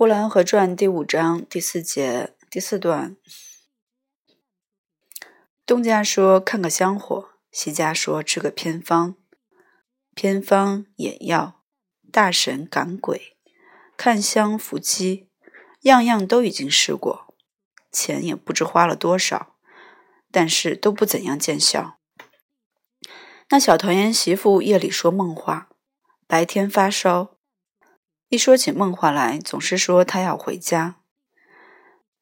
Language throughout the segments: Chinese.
呼兰河传第五章第四节第四段，东家说看个香火，西家说吃个偏方。偏方眼药，大神赶鬼，看香伏击，样样都已经试过，钱也不知花了多少，但是都不怎样见效。那小团圆媳妇夜里说梦话，白天发烧。一说起梦话来，总是说她要回家。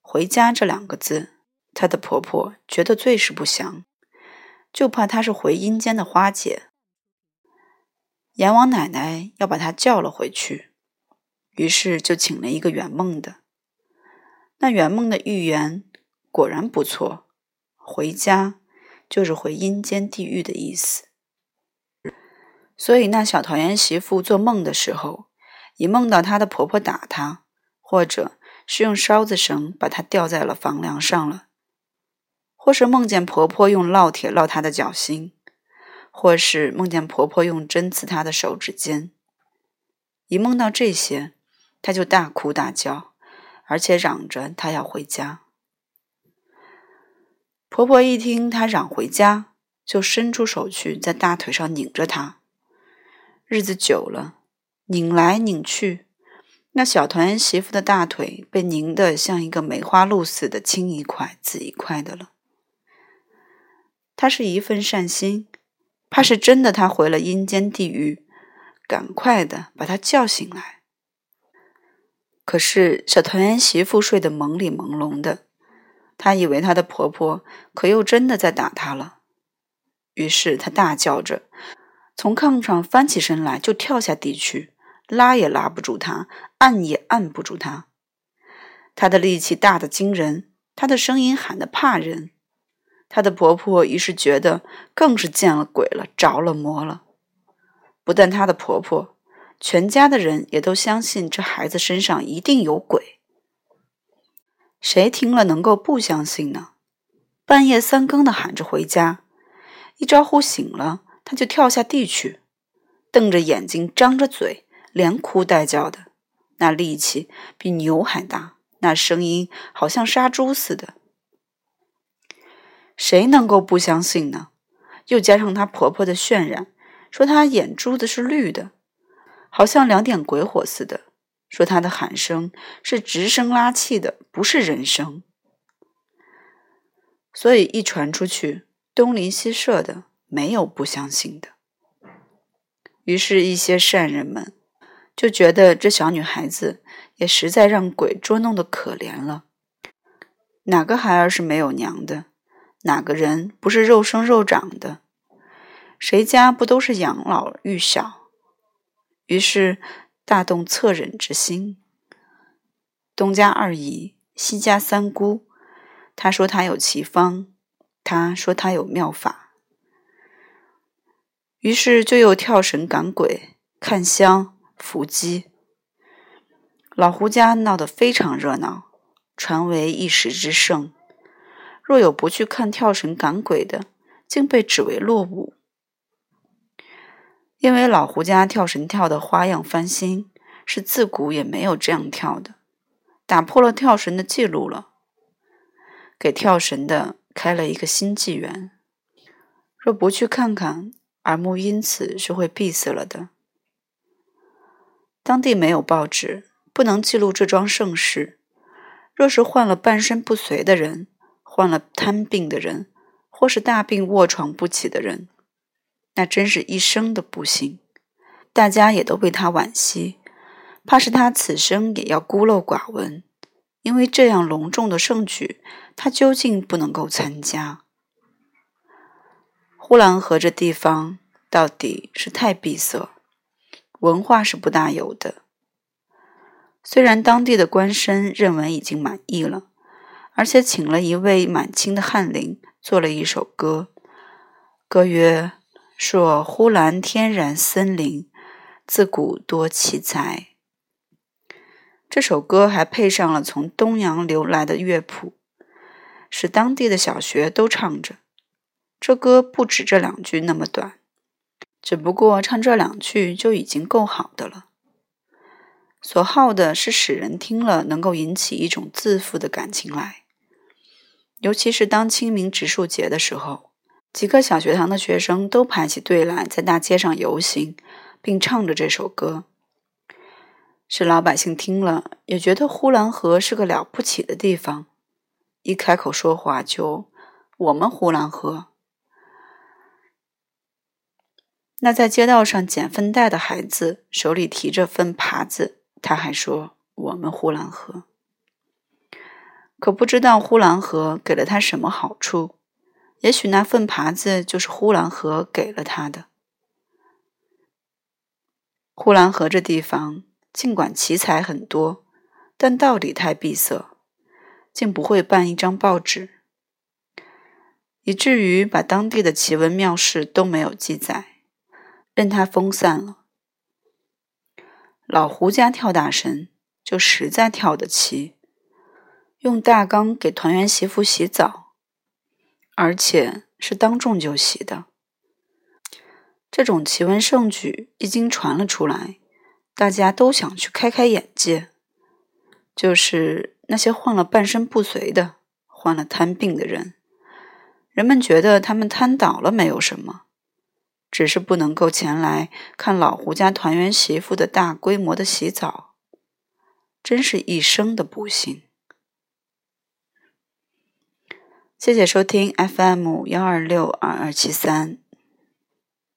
回家这两个字，她的婆婆觉得最是不祥，就怕她是回阴间的花姐。阎王奶奶要把她叫了回去，于是就请了一个圆梦的。那圆梦的预言果然不错，回家就是回阴间地狱的意思。所以那小桃园媳妇做梦的时候。一梦到她的婆婆打她，或者是用烧子绳把她吊在了房梁上了，或是梦见婆婆用烙铁烙她的脚心，或是梦见婆婆用针刺她的手指尖。一梦到这些，她就大哭大叫，而且嚷着她要回家。婆婆一听她嚷回家，就伸出手去在大腿上拧着她。日子久了。拧来拧去，那小团圆媳妇的大腿被拧得像一个梅花鹿似的，青一块紫一块的了。她是一份善心，怕是真的，她回了阴间地狱，赶快的把她叫醒来。可是小团圆媳妇睡得朦里朦胧的，她以为她的婆婆可又真的在打她了，于是她大叫着，从炕上翻起身来，就跳下地去。拉也拉不住他，按也按不住他。他的力气大得惊人，他的声音喊得怕人。他的婆婆于是觉得更是见了鬼了，着了魔了。不但她的婆婆，全家的人也都相信这孩子身上一定有鬼。谁听了能够不相信呢？半夜三更的喊着回家，一招呼醒了，他就跳下地去，瞪着眼睛，张着嘴。连哭带叫的，那力气比牛还大，那声音好像杀猪似的。谁能够不相信呢？又加上她婆婆的渲染，说她眼珠子是绿的，好像两点鬼火似的；说她的喊声是直声拉气的，不是人声。所以一传出去，东邻西舍的没有不相信的。于是，一些善人们。就觉得这小女孩子也实在让鬼捉弄的可怜了。哪个孩儿是没有娘的？哪个人不是肉生肉长的？谁家不都是养老育小？于是大动恻忍之心。东家二姨，西家三姑，他说他有奇方，他说他有妙法，于是就又跳绳赶鬼，看香。伏击，老胡家闹得非常热闹，传为一时之盛。若有不去看跳神赶鬼的，竟被指为落伍。因为老胡家跳神跳的花样翻新，是自古也没有这样跳的，打破了跳神的记录了，给跳神的开了一个新纪元。若不去看看，耳目因此是会闭塞了的。当地没有报纸，不能记录这桩盛事。若是患了半身不遂的人，患了瘫病的人，或是大病卧床不起的人，那真是一生的不幸。大家也都为他惋惜，怕是他此生也要孤陋寡闻，因为这样隆重的盛举，他究竟不能够参加。呼兰河这地方到底是太闭塞。文化是不大有的。虽然当地的官绅认为已经满意了，而且请了一位满清的翰林做了一首歌，歌曰：“说呼兰天然森林，自古多奇才。”这首歌还配上了从东洋流来的乐谱，使当地的小学都唱着。这歌不止这两句那么短。只不过唱这两句就已经够好的了。所好的是使人听了能够引起一种自负的感情来。尤其是当清明植树节的时候，几个小学堂的学生都排起队来，在大街上游行，并唱着这首歌。使老百姓听了也觉得呼兰河是个了不起的地方，一开口说话就“我们呼兰河”。那在街道上捡粪袋的孩子手里提着粪耙子，他还说“我们呼兰河”。可不知道呼兰河给了他什么好处，也许那粪耙子就是呼兰河给了他的。呼兰河这地方。尽管奇才很多，但道理太闭塞，竟不会办一张报纸，以至于把当地的奇闻妙事都没有记载，任它风散了。老胡家跳大神就实在跳得奇，用大缸给团圆媳妇洗澡，而且是当众就洗的。这种奇闻盛举一经传了出来。大家都想去开开眼界，就是那些患了半身不遂的、患了瘫病的人，人们觉得他们瘫倒了没有什么，只是不能够前来看老胡家团圆媳妇的大规模的洗澡，真是一生的不幸。谢谢收听 FM 幺二六二二七三。